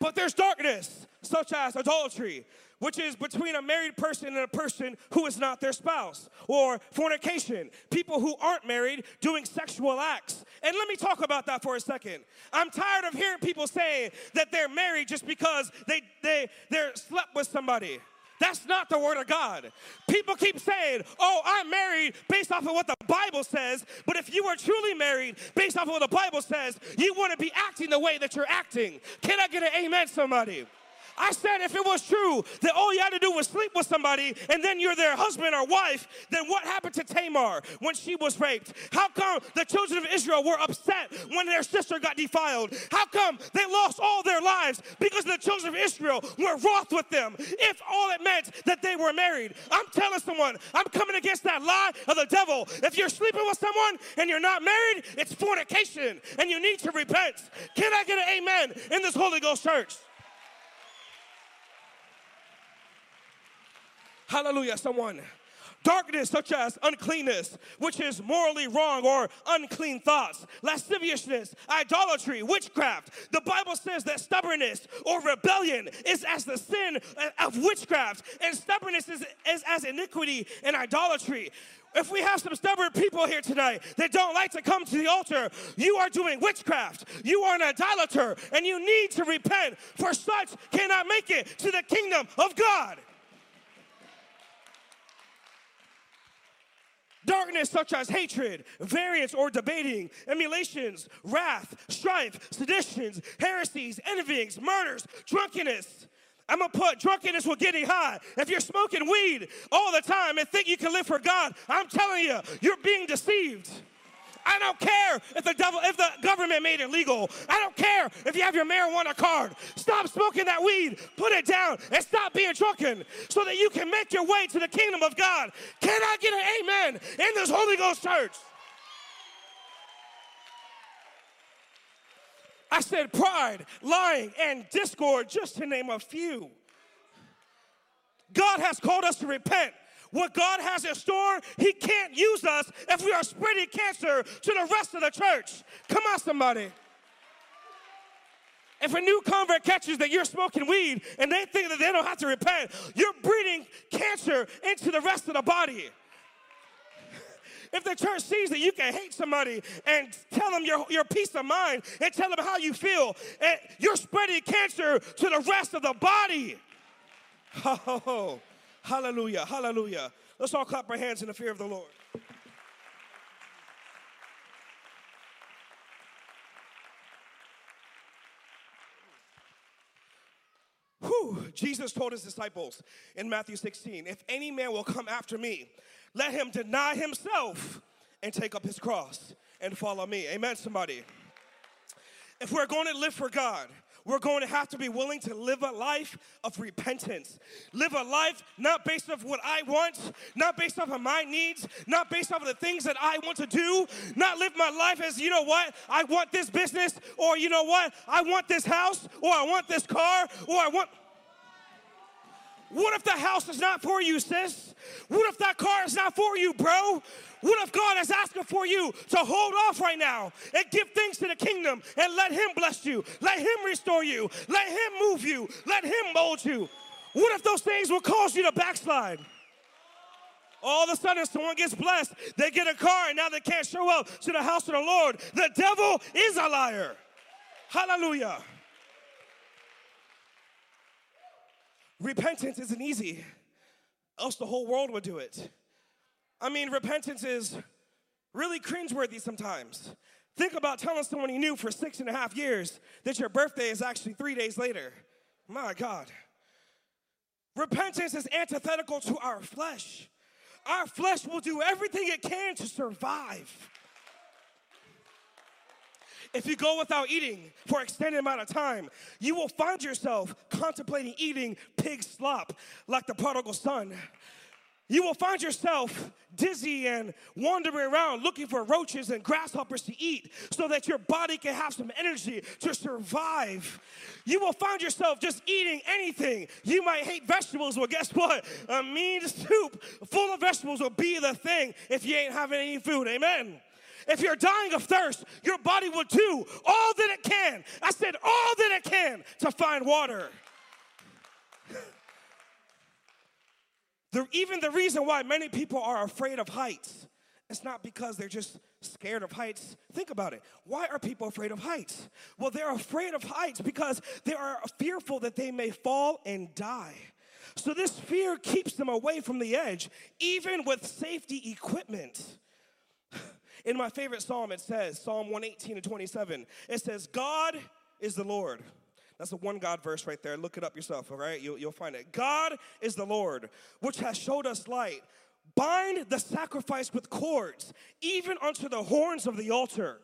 But there's darkness, such as adultery, which is between a married person and a person who is not their spouse, or fornication, people who aren't married doing sexual acts. And let me talk about that for a second. I'm tired of hearing people saying that they're married just because they they they slept with somebody. That's not the word of God. People keep saying, oh, I'm married based off of what the Bible says. But if you were truly married based off of what the Bible says, you wouldn't be acting the way that you're acting. Can I get an amen, somebody? I said if it was true that all you had to do was sleep with somebody and then you're their husband or wife, then what happened to Tamar when she was raped? How come the children of Israel were upset when their sister got defiled? How come they lost all their lives because the children of Israel were wroth with them if all it meant that they were married? I'm telling someone, I'm coming against that lie of the devil. If you're sleeping with someone and you're not married, it's fornication and you need to repent. Can I get an amen in this Holy Ghost church? Hallelujah, someone. Darkness, such as uncleanness, which is morally wrong or unclean thoughts, lasciviousness, idolatry, witchcraft. The Bible says that stubbornness or rebellion is as the sin of witchcraft, and stubbornness is, is as iniquity and idolatry. If we have some stubborn people here tonight that don't like to come to the altar, you are doing witchcraft. You are an idolater, and you need to repent, for such cannot make it to the kingdom of God. Darkness such as hatred, variance or debating, emulations, wrath, strife, seditions, heresies, envyings, murders, drunkenness. I'm gonna put drunkenness with getting high. If you're smoking weed all the time and think you can live for God, I'm telling you, you're being deceived. I don't care if the devil, if the government made it legal. I don't care if you have your marijuana card. Stop smoking that weed, put it down, and stop being drunken so that you can make your way to the kingdom of God. Can I get an amen in this Holy Ghost church? I said pride, lying, and discord, just to name a few. God has called us to repent. What God has in store, He can't use us if we are spreading cancer to the rest of the church. Come on, somebody. If a new convert catches that you're smoking weed and they think that they don't have to repent, you're breeding cancer into the rest of the body. If the church sees that you can hate somebody and tell them your, your peace of mind and tell them how you feel, and you're spreading cancer to the rest of the body. (laughs) Oh, hallelujah, hallelujah. Let's all clap our hands in the fear of the Lord. Whew. Jesus told his disciples in Matthew 16, if any man will come after me, let him deny himself and take up his cross and follow me. Amen, somebody. If we're going to live for God, we're going to have to be willing to live a life of repentance. Live a life not based off what I want, not based off of my needs, not based off of the things that I want to do, not live my life as, you know what, I want this business, or you know what, I want this house, or I want this car, or I want. What if the house is not for you, sis? What if that car is not for you, bro? What if God is asking for you to hold off right now and give things to the kingdom and let Him bless you, let Him restore you, let Him move you, let Him mold you? What if those things will cause you to backslide? All of a sudden, someone gets blessed, they get a car, and now they can't show up to the house of the Lord. The devil is a liar. Hallelujah. Repentance isn't easy, else the whole world would do it. I mean, repentance is really cringeworthy sometimes. Think about telling someone you knew for six and a half years that your birthday is actually three days later. My God. Repentance is antithetical to our flesh. Our flesh will do everything it can to survive. If you go without eating for extended amount of time, you will find yourself contemplating eating pig slop like the prodigal son. You will find yourself dizzy and wandering around looking for roaches and grasshoppers to eat so that your body can have some energy to survive. You will find yourself just eating anything. You might hate vegetables, well, guess what? A mean soup full of vegetables will be the thing if you ain't having any food. Amen. If you're dying of thirst, your body will do all that it can. I said, all that it can to find water. (laughs) The, even the reason why many people are afraid of heights, it's not because they're just scared of heights. Think about it. Why are people afraid of heights? Well, they're afraid of heights because they are fearful that they may fall and die. So, this fear keeps them away from the edge, even with safety equipment. In my favorite psalm, it says, Psalm 118 and 27, it says, God is the Lord. That's a one God verse right there. Look it up yourself, all right? You'll, you'll find it. God is the Lord, which has showed us light. Bind the sacrifice with cords, even unto the horns of the altar.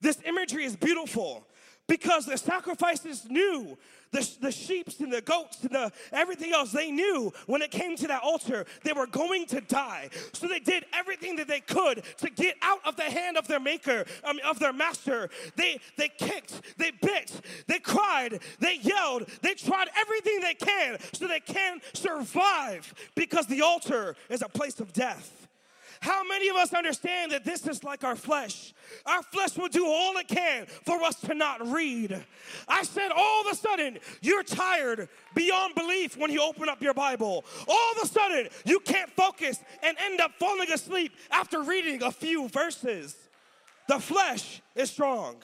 This imagery is beautiful because the sacrifices knew the, the sheeps and the goats and the everything else they knew when it came to that altar they were going to die. So they did everything that they could to get out of the hand of their maker um, of their master. They they kicked they bit they cried they yelled they tried everything they can so they can survive because the altar is a place of death how many of us understand that this is like our flesh? Our flesh will do all it can for us to not read. I said, all of a sudden, you're tired beyond belief when you open up your Bible. All of a sudden, you can't focus and end up falling asleep after reading a few verses. The flesh is strong.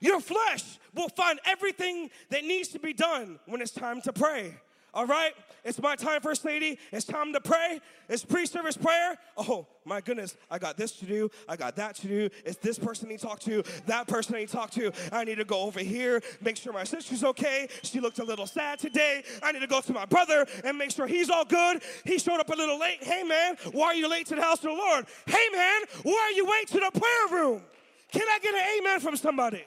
Your flesh will find everything that needs to be done when it's time to pray. All right? It's my time, First Lady. It's time to pray. It's pre service prayer. Oh, my goodness. I got this to do. I got that to do. It's this person I need to talk to, that person I need to talk to. I need to go over here, make sure my sister's okay. She looked a little sad today. I need to go to my brother and make sure he's all good. He showed up a little late. Hey, man, why are you late to the house of the Lord? Hey, man, why are you late to the prayer room? Can I get an amen from somebody?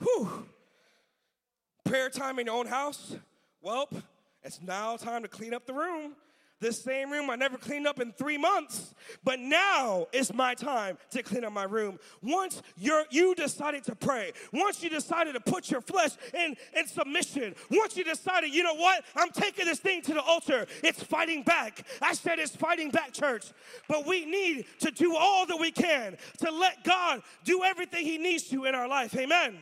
Whew prayer time in your own house? Well, it's now time to clean up the room. This same room I never cleaned up in three months, but now is my time to clean up my room. Once you're, you decided to pray, once you decided to put your flesh in, in submission, once you decided, you know what, I'm taking this thing to the altar, it's fighting back. I said it's fighting back, church. But we need to do all that we can to let God do everything He needs to in our life. Amen.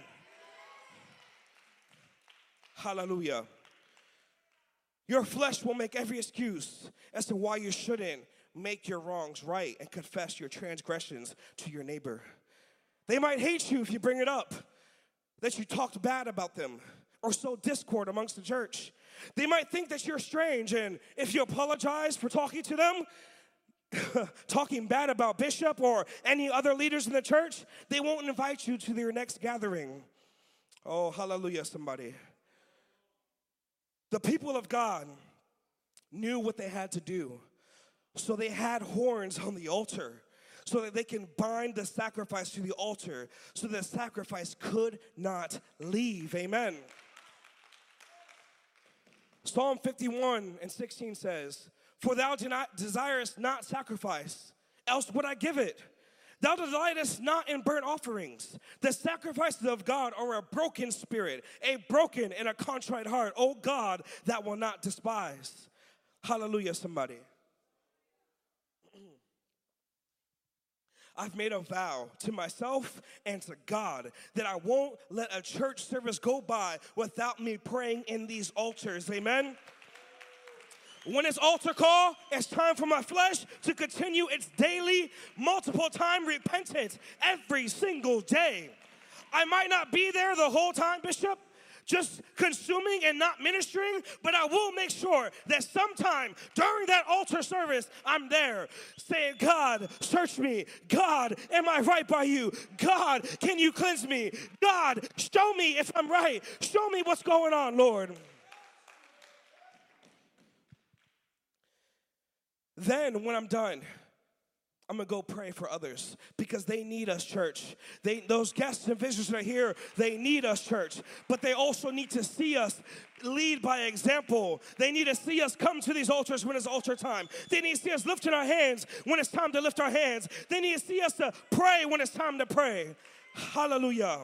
Hallelujah. Your flesh will make every excuse as to why you shouldn't make your wrongs right and confess your transgressions to your neighbor. They might hate you if you bring it up, that you talked bad about them or sow discord amongst the church. They might think that you're strange, and if you apologize for talking to them, (laughs) talking bad about Bishop or any other leaders in the church, they won't invite you to their next gathering. Oh, hallelujah, somebody. The people of God knew what they had to do. So they had horns on the altar so that they can bind the sacrifice to the altar so that the sacrifice could not leave. Amen. Psalm 51 and 16 says, For thou desirest not sacrifice, else would I give it. Thou delightest not in burnt offerings. The sacrifices of God are a broken spirit, a broken and a contrite heart. O God, that will not despise. Hallelujah, somebody. I've made a vow to myself and to God that I won't let a church service go by without me praying in these altars. Amen. When it's altar call, it's time for my flesh to continue its daily, multiple time repentance every single day. I might not be there the whole time, Bishop, just consuming and not ministering, but I will make sure that sometime during that altar service, I'm there saying, God, search me. God, am I right by you? God, can you cleanse me? God, show me if I'm right. Show me what's going on, Lord. Then, when I'm done, I'm gonna go pray for others because they need us, church. They, those guests and visitors that are here, they need us, church. But they also need to see us lead by example. They need to see us come to these altars when it's altar time. They need to see us lifting our hands when it's time to lift our hands. They need to see us to pray when it's time to pray. Hallelujah.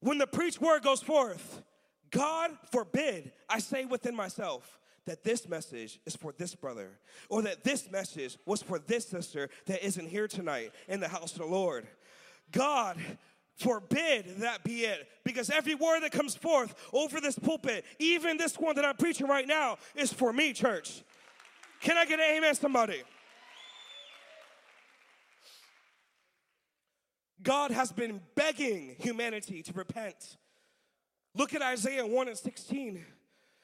When the preached word goes forth, God forbid I say within myself that this message is for this brother, or that this message was for this sister that isn't here tonight in the house of the Lord. God forbid that be it because every word that comes forth over this pulpit, even this one that I'm preaching right now, is for me, church. Can I get an amen, somebody? God has been begging humanity to repent. Look at Isaiah 1 and 16.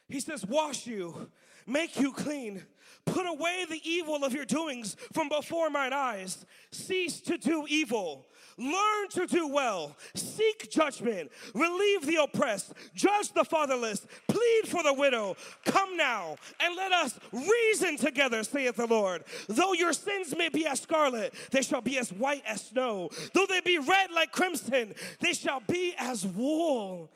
He says, Wash you, make you clean, put away the evil of your doings from before mine eyes, cease to do evil. Learn to do well, seek judgment, relieve the oppressed, judge the fatherless, plead for the widow. Come now and let us reason together, saith the Lord. Though your sins may be as scarlet, they shall be as white as snow. Though they be red like crimson, they shall be as wool.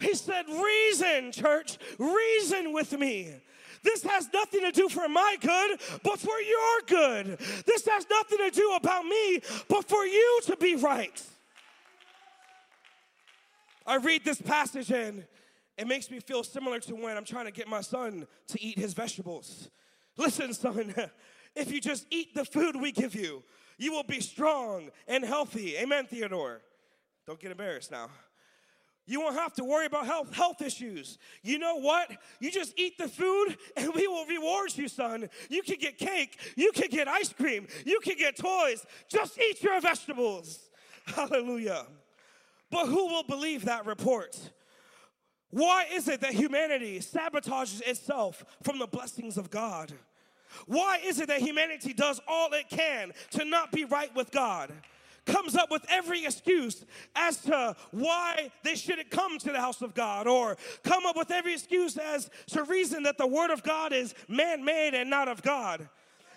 He said, Reason, church, reason with me. This has nothing to do for my good, but for your good. This has nothing to do about me, but for you to be right. I read this passage and it makes me feel similar to when I'm trying to get my son to eat his vegetables. Listen, son, (laughs) if you just eat the food we give you, you will be strong and healthy. Amen, Theodore. Don't get embarrassed now. You won't have to worry about health, health issues. You know what? You just eat the food and we will reward you, son. You can get cake, you can get ice cream, you can get toys. Just eat your vegetables. (laughs) Hallelujah. But who will believe that report? Why is it that humanity sabotages itself from the blessings of God? Why is it that humanity does all it can to not be right with God? comes up with every excuse as to why they shouldn't come to the house of God, or come up with every excuse as to reason that the Word of God is man made and not of God.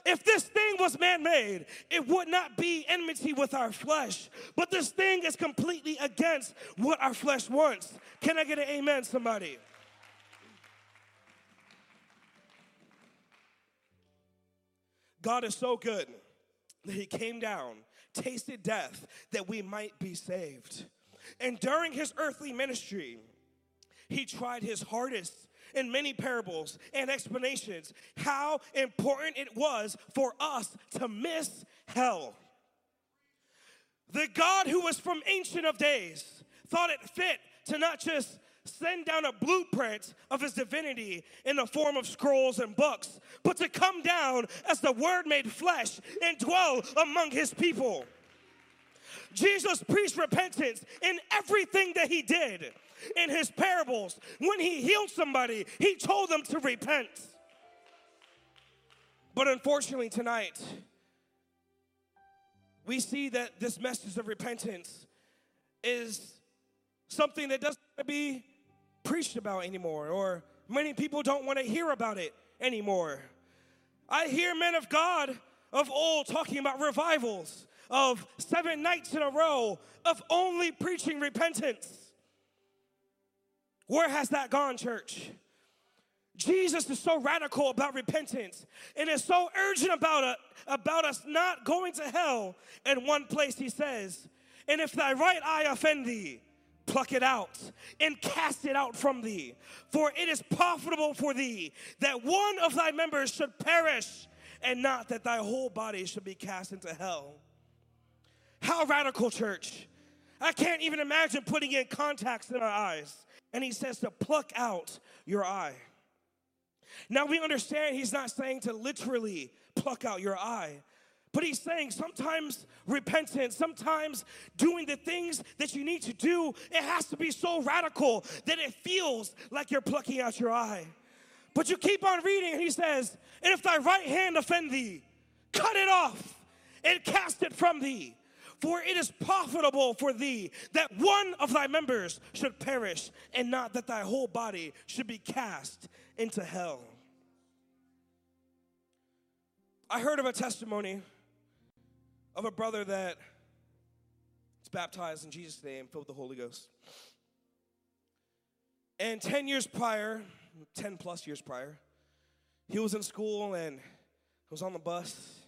If this thing was man made, it would not be enmity with our flesh. But this thing is completely against what our flesh wants. Can I get an amen, somebody? God is so good that He came down tasted death, that we might be saved. And during his earthly ministry, he tried his hardest in many parables and explanations how important it was for us to miss hell. The God who was from ancient of days thought it fit to not just send down a blueprint of his divinity in the form of scrolls and books, but to come down as the Word made flesh and dwell among his people. Jesus preached repentance in everything that he did. In his parables, when he healed somebody, he told them to repent. But unfortunately, tonight, we see that this message of repentance is something that doesn't be preached about anymore, or many people don't want to hear about it anymore. I hear men of God of old talking about revivals of seven nights in a row of only preaching repentance. Where has that gone, church? Jesus is so radical about repentance and is so urgent about it, about us not going to hell. In one place, he says, And if thy right eye offend thee, pluck it out and cast it out from thee. For it is profitable for thee that one of thy members should perish, and not that thy whole body should be cast into hell. How radical, church! I can't even imagine putting in contacts in our eyes. And he says to pluck out your eye. Now we understand he's not saying to literally pluck out your eye, but he's saying sometimes repentance, sometimes doing the things that you need to do, it has to be so radical that it feels like you're plucking out your eye. But you keep on reading, and he says, And if thy right hand offend thee, cut it off and cast it from thee. For it is profitable for thee that one of thy members should perish, and not that thy whole body should be cast into hell. I heard of a testimony of a brother that is baptized in Jesus' name, filled with the Holy Ghost. And 10 years prior, 10 plus years prior, he was in school and was on the bus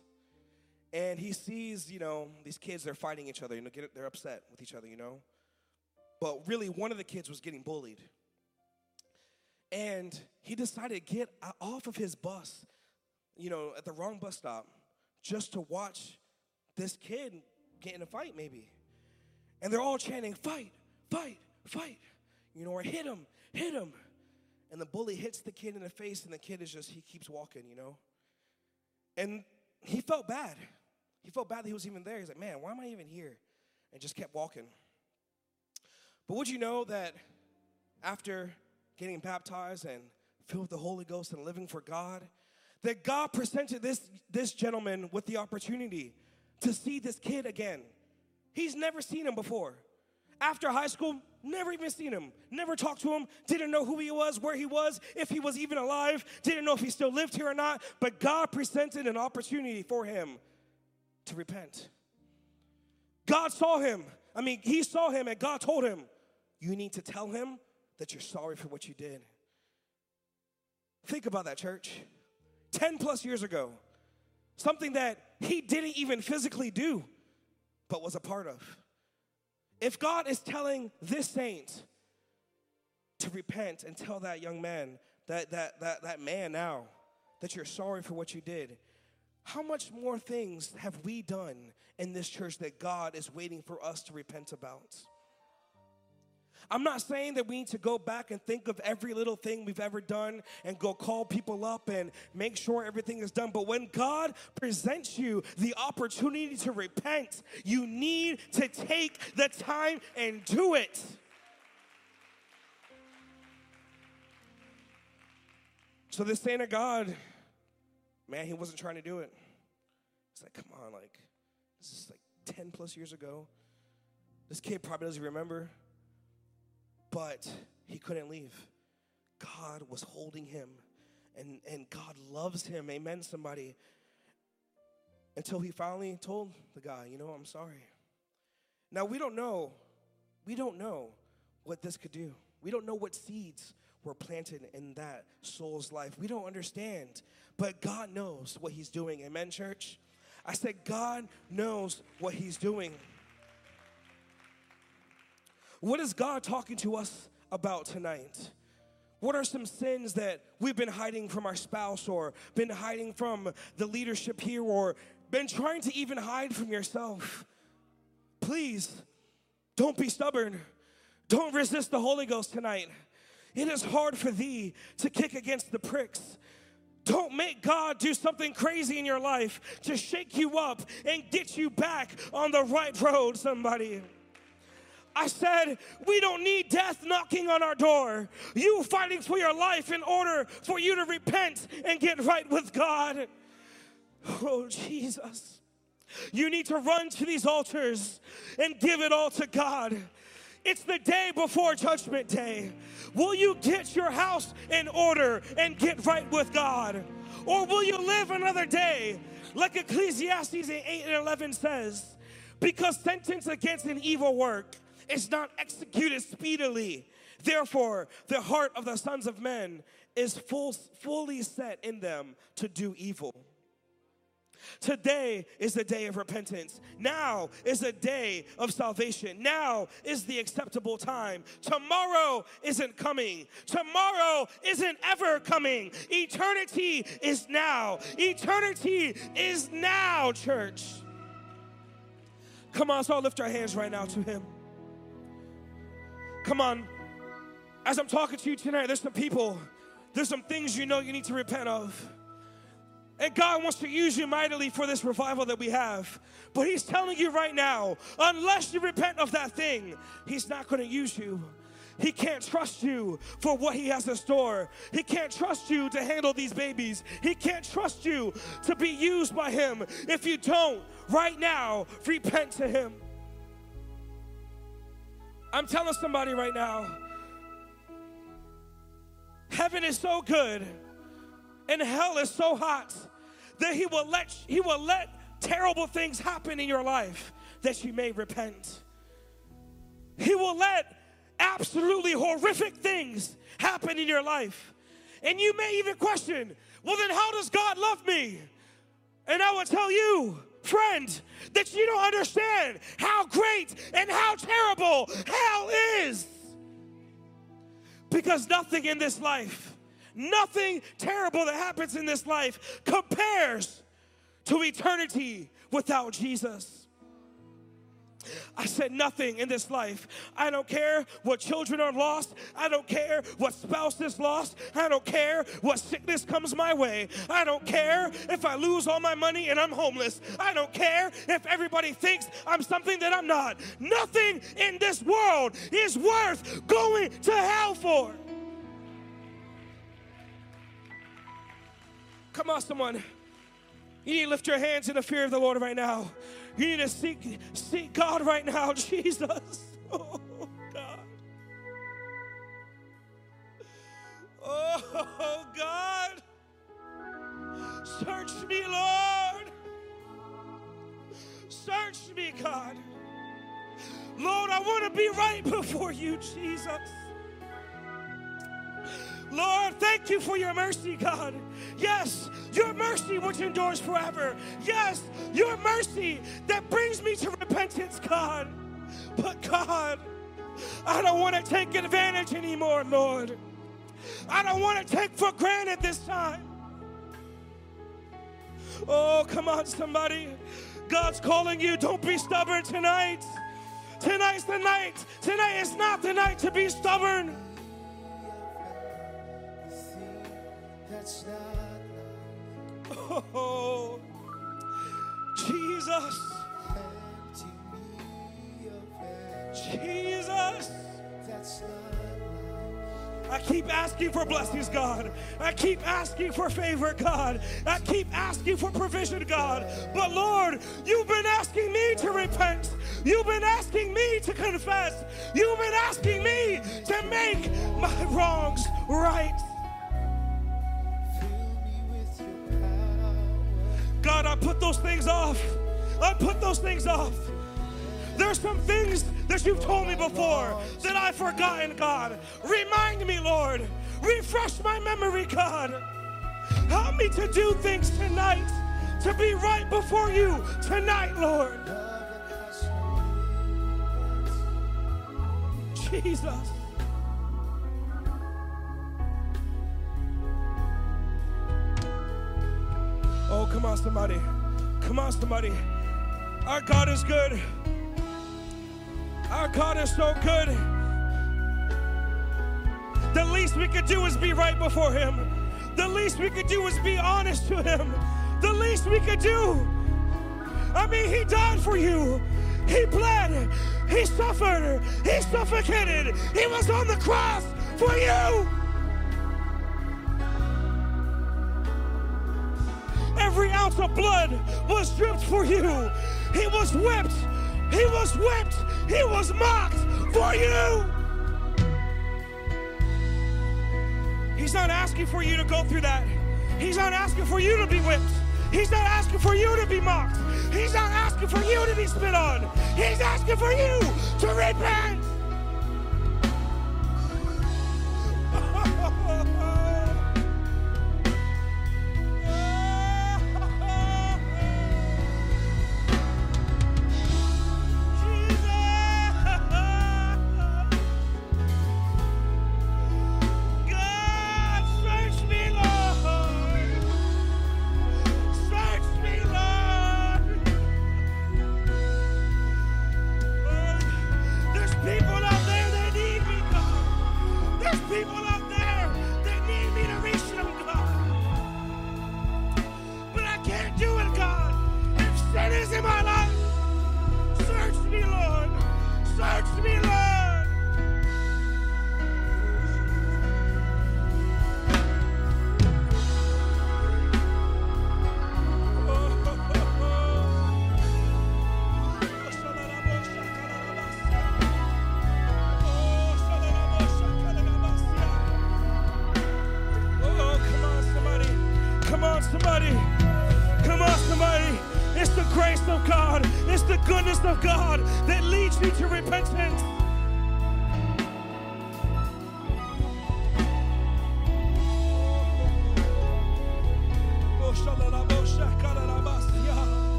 and he sees, you know, these kids, they're fighting each other, you know, they're upset with each other, you know. But really, one of the kids was getting bullied. And he decided to get off of his bus, you know, at the wrong bus stop, just to watch this kid get in a fight, maybe. And they're all chanting, fight, fight, fight. You know, or hit him, hit him. And the bully hits the kid in the face, and the kid is just, he keeps walking, you know. And he felt bad. He felt bad that he was even there. He's like, man, why am I even here? And just kept walking. But would you know that after getting baptized and filled with the Holy Ghost and living for God, that God presented this, this gentleman with the opportunity to see this kid again. He's never seen him before. After high school, never even seen him, never talked to him, didn't know who he was, where he was, if he was even alive, didn't know if he still lived here or not. But God presented an opportunity for him to repent. God saw him. I mean, he saw him, and God told him, You need to tell him that you're sorry for what you did. Think about that, church. 10 plus years ago, something that he didn't even physically do, but was a part of. If God is telling this saint to repent and tell that young man, that, that, that, that man now, that you're sorry for what you did, how much more things have we done in this church that God is waiting for us to repent about? I'm not saying that we need to go back and think of every little thing we've ever done and go call people up and make sure everything is done. But when God presents you the opportunity to repent, you need to take the time and do it. So, this saint of God, man, he wasn't trying to do it. It's like, come on, like, this is like 10 plus years ago. This kid probably doesn't remember but he couldn't leave. God was holding him, and, and God loves him. Amen, somebody. Until he finally told the guy, you know, I'm sorry. Now, we don't know, we don't know what this could do. We don't know what seeds were planted in that soul's life. We don't understand, but God knows what He's doing. Amen, church? I said, God knows what He's doing. What is God talking to us about tonight? What are some sins that we've been hiding from our spouse or been hiding from the leadership here or been trying to even hide from yourself? Please don't be stubborn. Don't resist the Holy Ghost tonight. It is hard for thee to kick against the pricks. Don't make God do something crazy in your life to shake you up and get you back on the right road, somebody. I said, we don't need death knocking on our door. You fighting for your life in order for you to repent and get right with God. Oh, Jesus. You need to run to these altars and give it all to God. It's the day before Judgment Day. Will you get your house in order and get right with God? Or will you live another day like Ecclesiastes 8 and 11 says? Because sentence against an evil work is not executed speedily. Therefore, the heart of the sons of men is full, fully set in them to do evil. Today is the day of repentance. Now is the day of salvation. Now is the acceptable time. Tomorrow isn't coming. Tomorrow isn't ever coming. Eternity is now. Eternity is now, church. Come on, so I'll lift our hands right now to Him. Come on. As I'm talking to you tonight, there's some people, there's some things you know you need to repent of. And God wants to use you mightily for this revival that we have. But He's telling you right now, unless you repent of that thing, He's not going to use you. He can't trust you for what He has in store. He can't trust you to handle these babies. He can't trust you to be used by Him if you don't, right now, repent to Him. I'm telling somebody right now, heaven is so good and hell is so hot that he will let he will let terrible things happen in your life that you may repent. He will let absolutely horrific things happen in your life. And you may even question, well, then how does God love me? And I will tell you, friend, that you don't understand how great and how terrible hell is. Because nothing in this life Nothing terrible that happens in this life compares to eternity without Jesus. I said nothing in this life. I don't care what children are lost. I don't care what spouse is lost. I don't care what sickness comes my way. I don't care if I lose all my money and I'm homeless. I don't care if everybody thinks I'm something that I'm not. Nothing in this world is worth going to hell for. Come on, someone. You need to lift your hands in the fear of the Lord right now. You need to seek, seek God right now, (laughs) Jesus. Oh, God. Oh, God. Search me, Lord. Search me, God. Lord, I want to be right before you, Jesus. Lord, thank you for your mercy, God. Yes, your mercy which endures forever. Yes, your mercy that brings me to repentance, God. But God, I don't want to take advantage anymore, Lord. I don't want to take for granted this time. Oh, come on, somebody. God's calling you. Don't be stubborn tonight. Tonight's the night. Tonight is not the night to be stubborn. Oh, (laughs) Jesus. Jesus. I keep asking for blessings, God. I keep asking for favor, God. I keep asking for provision, God. But Lord, you've been asking me to repent. You've been asking me to confess. You've been asking me to make my wrongs right. God, I put those things off. I put those things off. There's some things that you've told me before that I've forgotten, God. Remind me, Lord. Refresh my memory, God. Help me to do things tonight, to be right before you tonight, Lord. Jesus. Oh, come on, somebody. Come on, somebody. Our God is good. Our God is so good. The least we could do is be right before Him. The least we could do is be honest to Him. The least we could do. I mean, He died for you. He bled. He suffered. He suffocated. He was on the cross for you. Ounce of blood was dripped for you. He was whipped. He was whipped. He was mocked for you. He's not asking for you to go through that. He's not asking for you to be whipped. He's not asking for you to be mocked. He's not asking for you to be spit on. He's asking for you to repent.